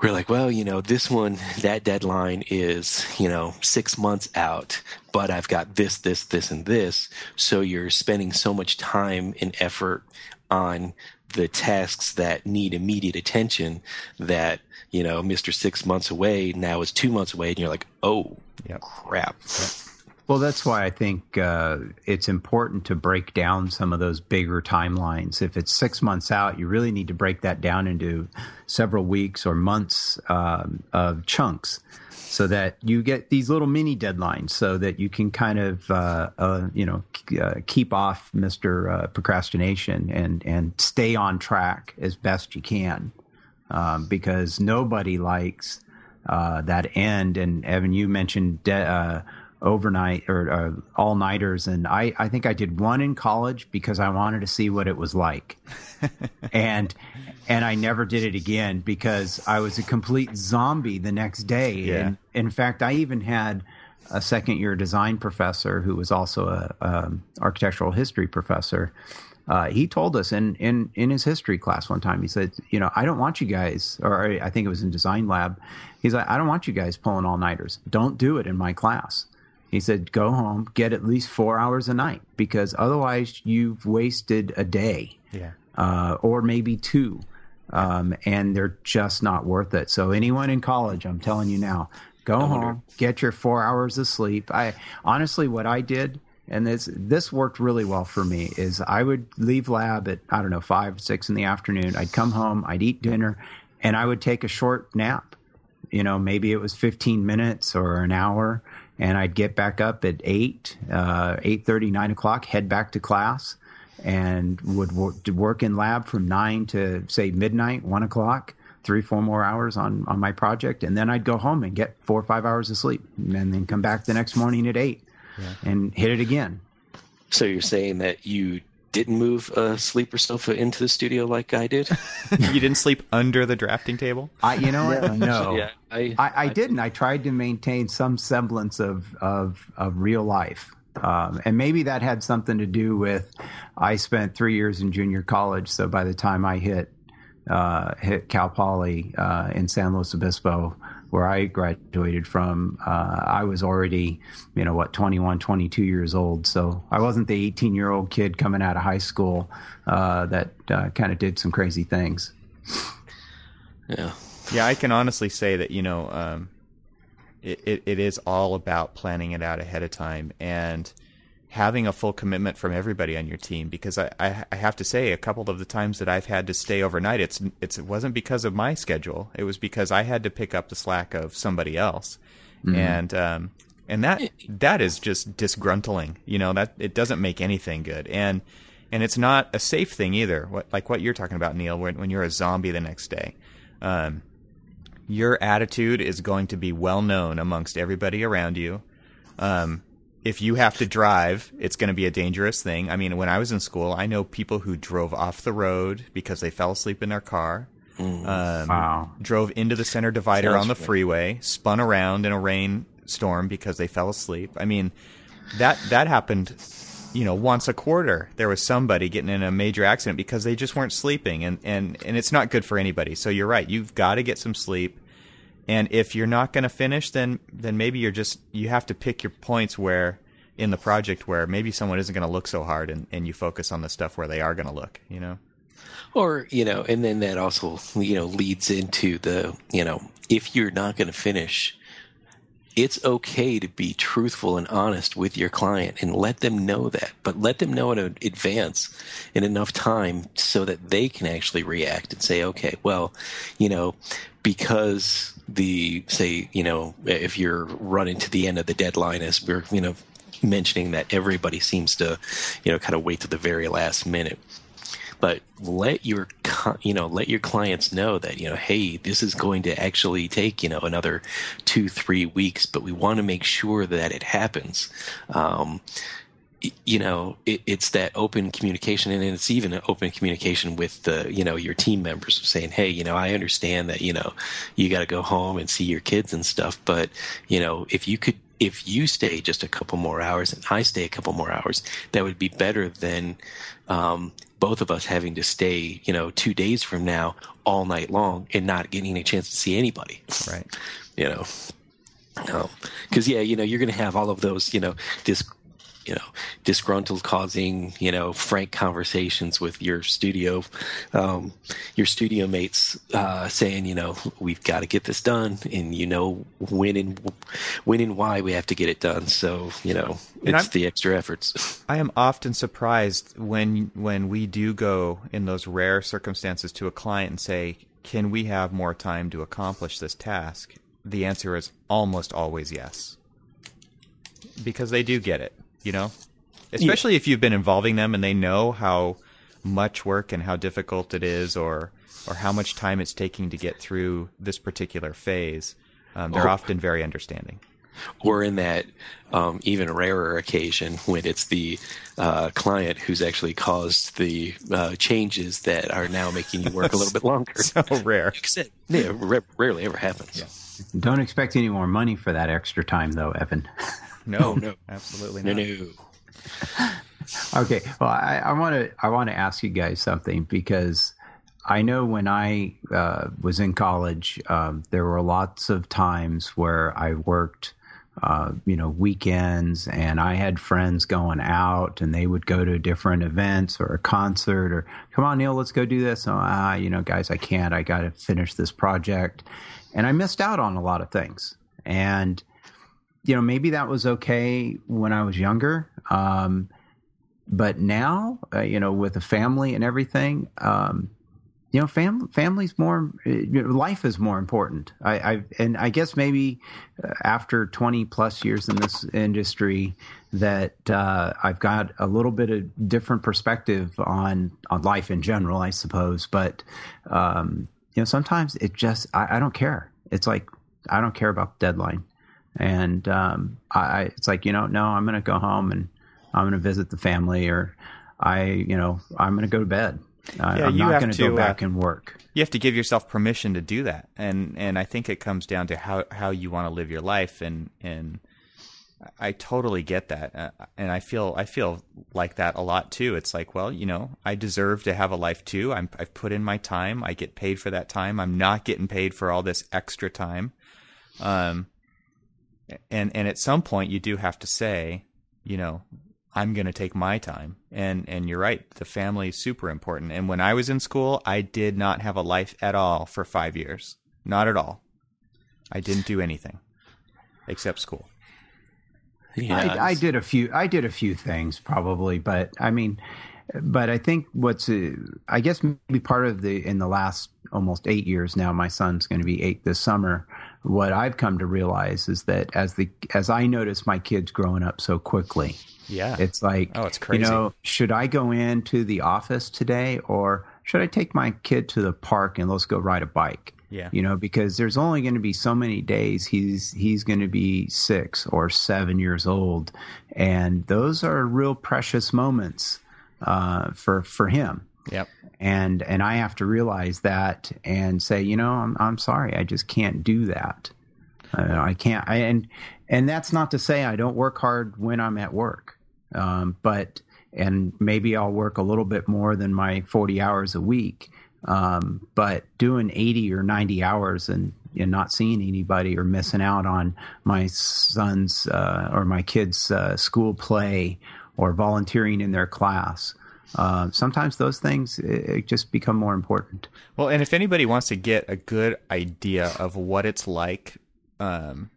we're like, well, you know, this one, that deadline is, you know, six months out, but I've got this, this, this, and this. So you're spending so much time and effort on the tasks that need immediate attention that, you know, Mr. Six months away now is two months away. And you're like, oh, yep. crap. Yep. Well, that's why I think uh, it's important to break down some of those bigger timelines. If it's six months out, you really need to break that down into several weeks or months um, of chunks so that you get these little mini deadlines so that you can kind of, uh, uh, you know, uh, keep off Mr. Uh, procrastination and, and stay on track as best you can. Um, because nobody likes uh, that end. And Evan, you mentioned de- overnight or uh, all nighters. And I, I think I did one in college because I wanted to see what it was like. and, and I never did it again because I was a complete zombie the next day. Yeah. And in fact, I even had a second year design professor who was also a, um, architectural history professor. Uh, he told us in, in, in his history class one time, he said, you know, I don't want you guys, or I think it was in design lab. He's like, I don't want you guys pulling all nighters. Don't do it in my class. He said, go home, get at least four hours a night because otherwise you've wasted a day. Yeah. Uh, or maybe two. Um, and they're just not worth it. So anyone in college, I'm telling you now, go home, get your four hours of sleep. I honestly, what I did, and this this worked really well for me, is I would leave lab at I don't know five, six in the afternoon. I'd come home, I'd eat dinner, and I would take a short nap. You know, maybe it was 15 minutes or an hour and I'd get back up at eight, uh, eight thirty, nine o'clock, head back to class, and would work, work in lab from nine to say midnight, one o'clock, three, four more hours on on my project, and then I'd go home and get four or five hours of sleep, and then come back the next morning at eight, yeah. and hit it again. So you're saying that you didn't move a sleeper sofa into the studio like I did. you didn't sleep under the drafting table. I, you know what? No, yeah, I, I, I, didn't. I tried to maintain some semblance of of, of real life, um, and maybe that had something to do with I spent three years in junior college. So by the time I hit uh, hit Cal Poly uh, in San Luis Obispo, where I graduated from, uh, I was already, you know, what, 21, 22 years old. So I wasn't the 18 year old kid coming out of high school uh, that uh, kind of did some crazy things. Yeah. Yeah, I can honestly say that, you know, um, it, it, it is all about planning it out ahead of time. And having a full commitment from everybody on your team because I, I, I, have to say a couple of the times that I've had to stay overnight it's, it's it wasn't because of my schedule. It was because I had to pick up the slack of somebody else. Mm-hmm. and um, and that that is just disgruntling you know that it doesn't make anything good. And and it's not a safe thing either. What like what you're talking about Neal when, when you're a zombie the next day um, your attitude is going to be well known amongst everybody around you. Um, if you have to drive, it's going to be a dangerous thing. I mean, when I was in school, I know people who drove off the road because they fell asleep in their car. Mm. Um, wow. Drove into the center divider Sounds on the freeway, spun around in a rainstorm because they fell asleep. I mean, that that happened, you know, once a quarter. There was somebody getting in a major accident because they just weren't sleeping, and and and it's not good for anybody. So you're right. You've got to get some sleep. And if you're not going to finish, then then maybe you're just you have to pick your points where in the project where maybe someone isn't going to look so hard, and and you focus on the stuff where they are going to look. You know. Or, you know, and then that also, you know, leads into the, you know, if you're not going to finish, it's okay to be truthful and honest with your client and let them know that, but let them know in advance in enough time so that they can actually react and say, okay, well, you know, because the, say, you know, if you're running to the end of the deadline as we're, you know, mentioning that everybody seems to, you know, kind of wait to the very last minute. But let your you know let your clients know that you know hey this is going to actually take you know another two three weeks but we want to make sure that it happens. Um, you know it, it's that open communication and it's even an open communication with the you know your team members saying hey you know i understand that you know you got to go home and see your kids and stuff but you know if you could if you stay just a couple more hours and I stay a couple more hours, that would be better than um, both of us having to stay, you know, two days from now all night long and not getting a chance to see anybody. Right. You know, because um, yeah, you know, you're going to have all of those, you know, this you know, disgruntled, causing you know frank conversations with your studio, um, your studio mates, uh, saying you know we've got to get this done, and you know when and when and why we have to get it done. So you know it's the extra efforts. I am often surprised when when we do go in those rare circumstances to a client and say, "Can we have more time to accomplish this task?" The answer is almost always yes because they do get it you know, especially yeah. if you've been involving them and they know how much work and how difficult it is, or or how much time it's taking to get through this particular phase. Um, they're oh. often very understanding. Or in that um, even rarer occasion when it's the uh, client who's actually caused the uh, changes that are now making you work a little bit longer. so rare. yeah, rarely ever happens. Yeah. Don't expect any more money for that extra time, though, Evan. No, no, absolutely not. No, no. okay, well, I want to I want to ask you guys something because I know when I uh, was in college, um, there were lots of times where I worked. Uh, you know, weekends, and I had friends going out, and they would go to different events or a concert, or come on, Neal, let's go do this. Oh, ah, you know, guys, I can't. I got to finish this project, and I missed out on a lot of things. And you know, maybe that was okay when I was younger. Um, but now, uh, you know, with a family and everything, um, you know, fam- family's more, uh, life is more important. I, I, and I guess maybe uh, after 20 plus years in this industry, that uh, I've got a little bit of different perspective on on life in general, I suppose. But um, you know, sometimes it just I, I don't care. It's like I don't care about the deadline and um, I, it's like you know, no, I'm going to go home and I'm going to visit the family, or I, you know, I'm going to go to bed. Yeah, I'm not going to go back uh, and work. You have to give yourself permission to do that, and and I think it comes down to how how you want to live your life, and and I totally get that, uh, and I feel I feel like that a lot too. It's like, well, you know, I deserve to have a life too. I'm, I've put in my time. I get paid for that time. I'm not getting paid for all this extra time. Um, and and at some point you do have to say, you know, I'm going to take my time. And and you're right, the family is super important. And when I was in school, I did not have a life at all for 5 years. Not at all. I didn't do anything except school. Yeah, I, I, did a few. I did a few things probably, but I mean, but I think what's uh, I guess maybe part of the in the last almost eight years now. My son's going to be eight this summer what I've come to realize is that as the as I notice my kids growing up so quickly, yeah, it's like oh, it's crazy. You know, should I go into the office today or should I take my kid to the park and let's go ride a bike? Yeah, you know, because there's only going to be so many days he's he's going to be six or seven years old, and those are real precious moments uh, for for him. Yep and and I have to realize that and say, you know, I'm I'm sorry, I just can't do that. Uh, I can't. I, and and that's not to say I don't work hard when I'm at work, um, but and maybe I'll work a little bit more than my 40 hours a week. Um, but doing 80 or 90 hours and, and not seeing anybody or missing out on my son's uh, or my kids' uh, school play or volunteering in their class uh, sometimes those things it, it just become more important. Well, and if anybody wants to get a good idea of what it's like, um,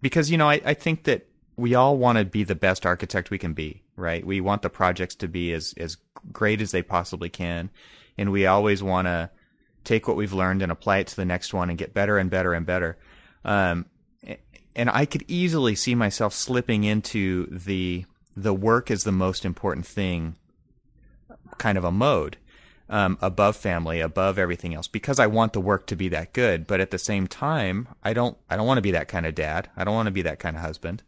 because you know, I, I think that we all want to be the best architect we can be, right? We want the projects to be as as great as they possibly can, and we always want to take what we've learned and apply it to the next one and get better and better and better. Um, and I could easily see myself slipping into the the work is the most important thing kind of a mode um, above family, above everything else, because I want the work to be that good. But at the same time, I don't I don't want to be that kind of dad. I don't want to be that kind of husband.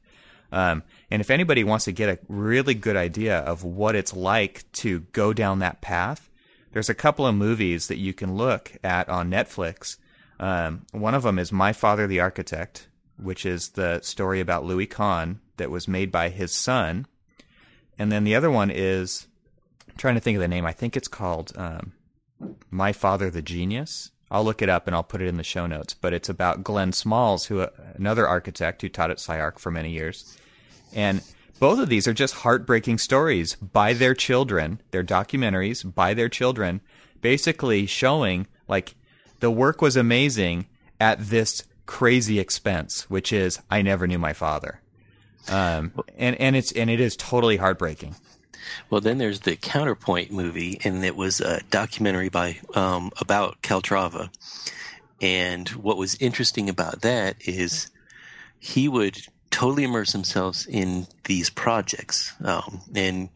Um, and if anybody wants to get a really good idea of what it's like to go down that path, there's a couple of movies that you can look at on Netflix. Um, one of them is My Father the Architect, which is the story about Louis Kahn that was made by his son. And then the other one is trying to think of the name. I think it's called um, My Father the Genius. I'll look it up and I'll put it in the show notes. But it's about Glen Smalls, who uh, another architect who taught at SCI-Arc for many years, and both of these are just heartbreaking stories by their children. They're documentaries by their children, basically showing like the work was amazing at this crazy expense, which is I never knew my father. Um, and and it's and it is totally heartbreaking. Well, then there's the Counterpoint movie, and it was a documentary by um, about Calatrava. And what was interesting about that is he would totally immerse himself in these projects. Um, and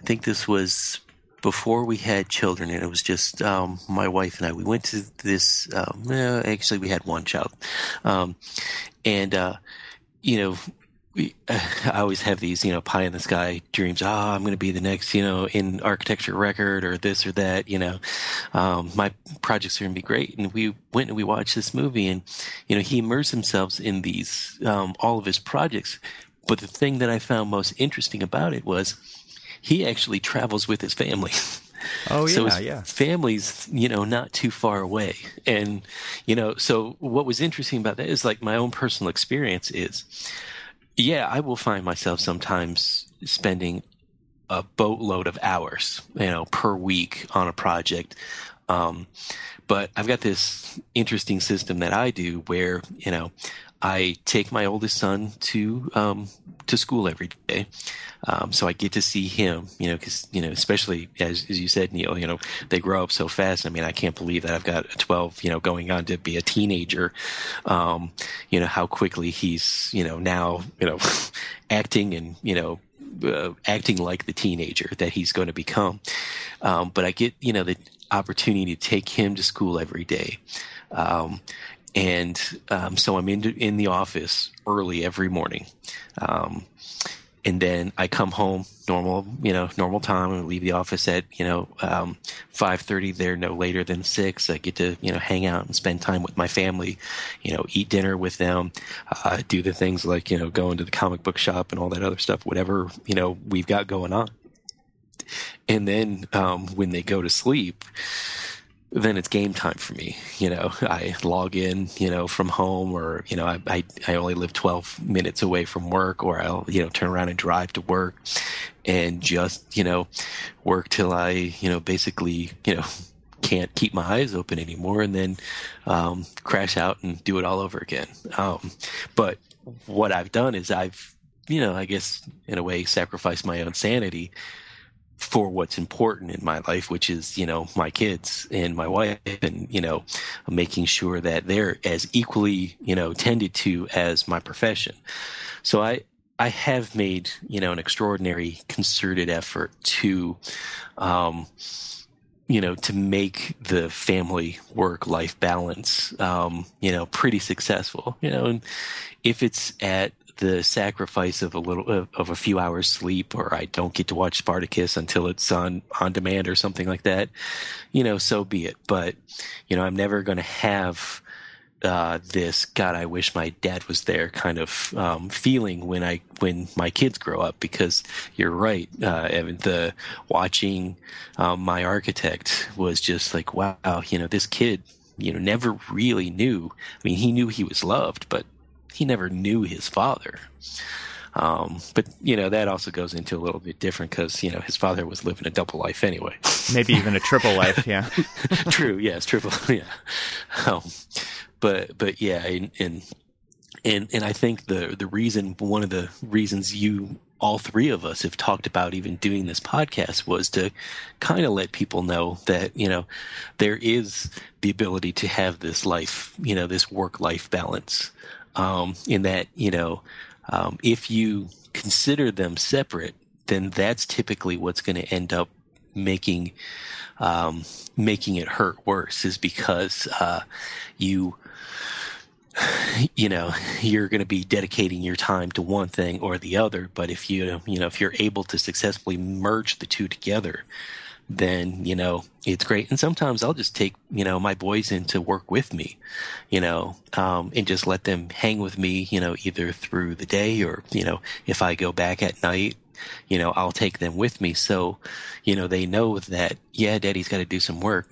I think this was before we had children, and it was just um, my wife and I. We went to this. Um, actually, we had one child, um, and uh, you know, we, I always have these, you know, pie in the sky dreams. Ah, oh, I'm going to be the next, you know, in architecture record or this or that. You know, um, my projects are going to be great. And we went and we watched this movie, and you know, he immersed himself in these um, all of his projects. But the thing that I found most interesting about it was he actually travels with his family. Oh yeah, so his yeah. Family's you know not too far away, and you know so what was interesting about that is like my own personal experience is yeah, I will find myself sometimes spending a boatload of hours, you know, per week on a project. Um, but I've got this interesting system that I do where, you know, I take my oldest son to um, to school every day, um, so I get to see him. You know, because you know, especially as, as you said, Neal. You know, they grow up so fast. I mean, I can't believe that I've got a twelve. You know, going on to be a teenager. Um, you know how quickly he's you know now you know acting and you know uh, acting like the teenager that he's going to become. Um, but I get, you know, the opportunity to take him to school every day. Um, and um, so I'm in in the office early every morning, um, and then I come home normal, you know, normal time, and leave the office at you know um, five thirty. There, no later than six. I get to you know hang out and spend time with my family, you know, eat dinner with them, uh, do the things like you know going to the comic book shop and all that other stuff, whatever you know we've got going on. And then um, when they go to sleep, then it's game time for me. You know, I log in, you know, from home or, you know, I, I, I, only live 12 minutes away from work or I'll, you know, turn around and drive to work and just, you know, work till I, you know, basically, you know, can't keep my eyes open anymore and then um, crash out and do it all over again. Um, but what I've done is I've, you know, I guess in a way sacrificed my own sanity for what's important in my life, which is, you know, my kids and my wife and, you know, making sure that they're as equally, you know, tended to as my profession. So I, I have made, you know, an extraordinary concerted effort to, um, you know, to make the family work life balance, um, you know, pretty successful, you know, and if it's at the sacrifice of a little of a few hours sleep or I don't get to watch Spartacus until it's on on demand or something like that, you know, so be it. But you know, I'm never going to have uh, this God, I wish my dad was there kind of um, feeling when I when my kids grow up because you're right, uh, Evan. The watching um, my architect was just like wow, you know, this kid, you know, never really knew. I mean, he knew he was loved, but he never knew his father. Um, but you know that also goes into a little bit different because you know his father was living a double life anyway. Maybe even a triple life. Yeah. True. Yes. Triple. Yeah. Um, but but yeah, and, and and and I think the the reason one of the reasons you all three of us have talked about even doing this podcast was to kind of let people know that you know there is the ability to have this life you know this work life balance um, in that you know um, if you consider them separate, then that's typically what's going to end up making um, making it hurt worse. Is because uh, you you know you're going to be dedicating your time to one thing or the other but if you you know if you're able to successfully merge the two together then you know it's great. And sometimes i'll just take you know my boys in to work with me you know um, and just let them hang with me you know either through the day or you know if i go back at night you know i'll take them with me. So you know they know that yeah daddy's got to do some work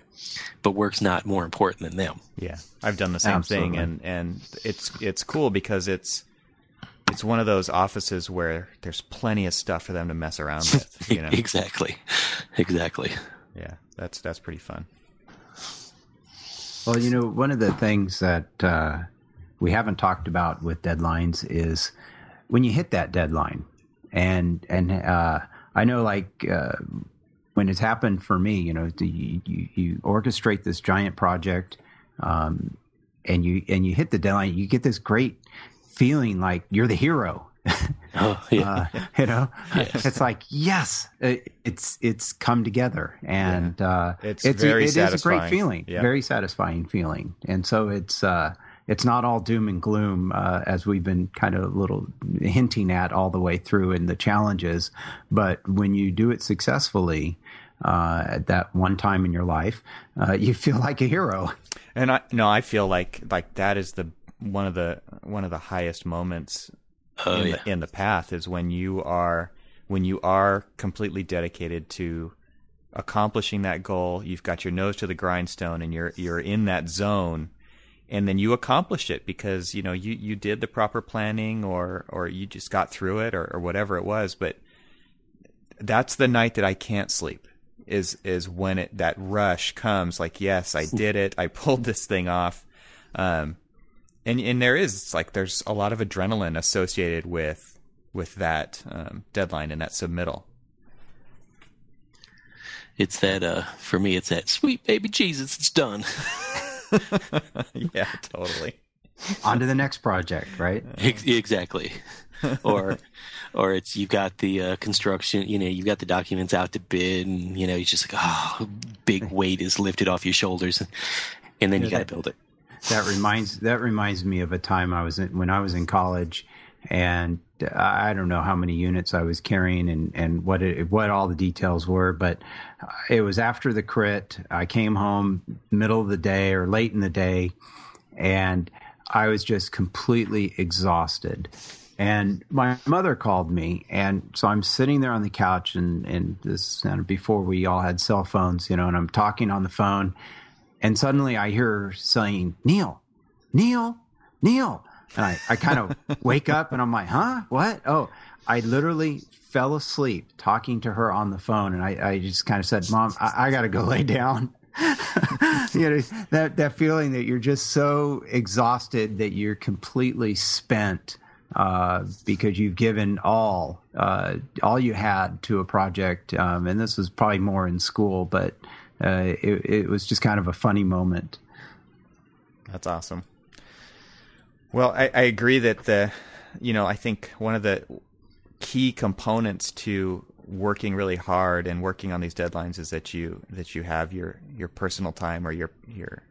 but work's not more important than them. Yeah. I've done the same Absolutely. thing and and it's it's cool because it's it's one of those offices where there's plenty of stuff for them to mess around with. You know? exactly, exactly. Yeah, that's that's pretty fun. Well, you know, one of the things that uh, we haven't talked about with deadlines is when you hit that deadline, and and uh, I know like. Uh, when it's happened for me, you know, you, you, you orchestrate this giant project, um, and you and you hit the deadline. You get this great feeling like you're the hero. oh, yeah. uh, you know, yes. it's like yes, it, it's it's come together, and yeah. uh, it's, it's very it, it is a great feeling, yeah. very satisfying feeling, and so it's uh, it's not all doom and gloom uh, as we've been kind of a little hinting at all the way through in the challenges, but when you do it successfully. Uh, at that one time in your life, uh, you feel like a hero. And I no, I feel like like that is the one of the one of the highest moments oh, in, yeah. the, in the path is when you are when you are completely dedicated to accomplishing that goal. You've got your nose to the grindstone, and you're you're in that zone, and then you accomplish it because you know you you did the proper planning, or or you just got through it, or, or whatever it was. But that's the night that I can't sleep. Is is when it that rush comes. Like yes, I did it. I pulled this thing off. Um, and and there is like there's a lot of adrenaline associated with with that um, deadline and that submittal. It's that uh, for me. It's that sweet baby Jesus. It's done. yeah, totally. On to the next project, right? exactly. or or it's you've got the uh, construction, you know, you've got the documents out to bid, and you know, you're just like, oh, big weight is lifted off your shoulders, and, and then yeah, you got to build it that reminds that reminds me of a time I was in when I was in college, and I don't know how many units I was carrying and and what it, what all the details were, but it was after the crit. I came home middle of the day or late in the day, and I was just completely exhausted. And my mother called me, and so I'm sitting there on the couch, and and this and before we all had cell phones, you know, and I'm talking on the phone and suddenly I hear her saying, Neal, Neal, Neal. And I, I kind of wake up and I'm like, huh? What? Oh, I literally fell asleep talking to her on the phone. And I, I just kind of said, Mom, I, I got to go lay down. you know, that, that feeling that you're just so exhausted that you're completely spent uh, because you've given all, uh, all you had to a project. Um, and this was probably more in school, but uh, it, it was just kind of a funny moment. That's awesome. Well, I, I agree that the, you know, I think one of the key components to working really hard and working on these deadlines is that you that you have your your personal time or your your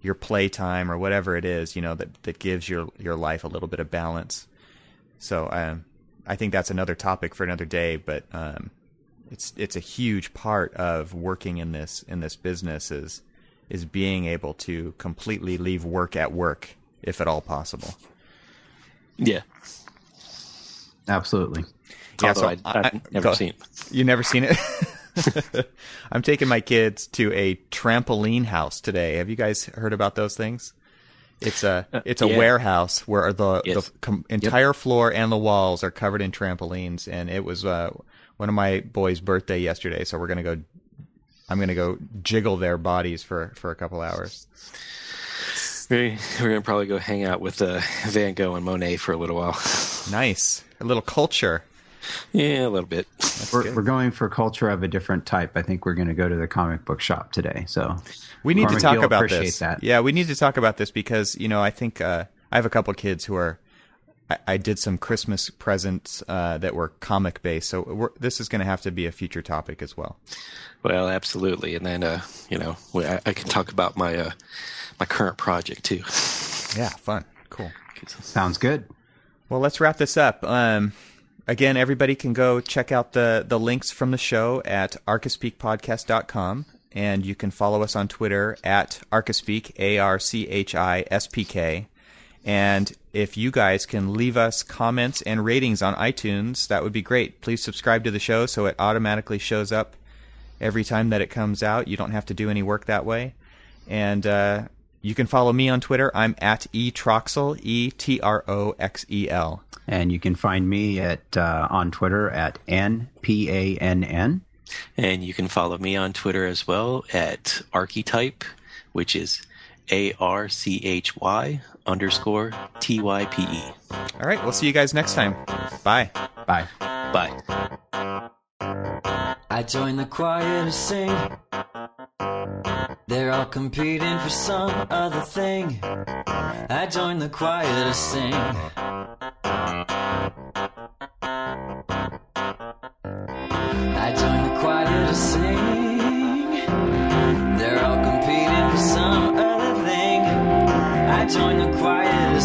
your play time or whatever it is you know that that gives your your life a little bit of balance so um, i think that's another topic for another day but um, it's it's a huge part of working in this in this business is is being able to completely leave work at work if at all possible. Yeah. Absolutely. Yeah, so I, have never go, seen it. You never seen it? I'm taking my kids to a trampoline house today. Have you guys heard about those things? It's a it's a Yeah. warehouse where the Yes. the com- entire floor and the walls are covered in trampolines, and it was uh, one of my boys' birthday yesterday. So we're gonna go. I'm gonna go jiggle their bodies for for a couple hours. We're, we're gonna probably go hang out with uh, Van Gogh and Monet for a little while. Nice, a little culture. yeah, a little bit. We're, we're going for culture of a different type. I think we're going to go to the comic book shop today. So We need Cormac, to talk about appreciate this. That. Yeah, we need to talk about this because you know I think uh, I have a couple kids who are. I, I did some Christmas presents uh, that were comic based, so we're, this is going to have to be a future topic as well. Well, absolutely. And then, uh, you know, we- I, I can talk about my uh, my current project too. Yeah, fun, cool. Sounds good. Well, let's wrap this up. Um, again, everybody can go check out the, the links from the show at archispeakpodcast.com. And you can follow us on Twitter at Archispeak, A R C H I S P K. And if you guys can leave us comments and ratings on iTunes, that would be great. Please subscribe to the show so it automatically shows up every time that it comes out. You don't have to do any work that way. And uh, you can follow me on Twitter. I'm at etroxel, E T R O X E L. And you can find me at uh, on Twitter at n p a n n. And you can follow me on Twitter as well at Archetype, which is A R C H Y underscore T Y P E. All right, we'll see you guys next time. Bye. Bye. Bye. I joined the choir to sing. They're all competing for some other thing. I joined the choir to sing. I joined the choir to sing. I joined the choir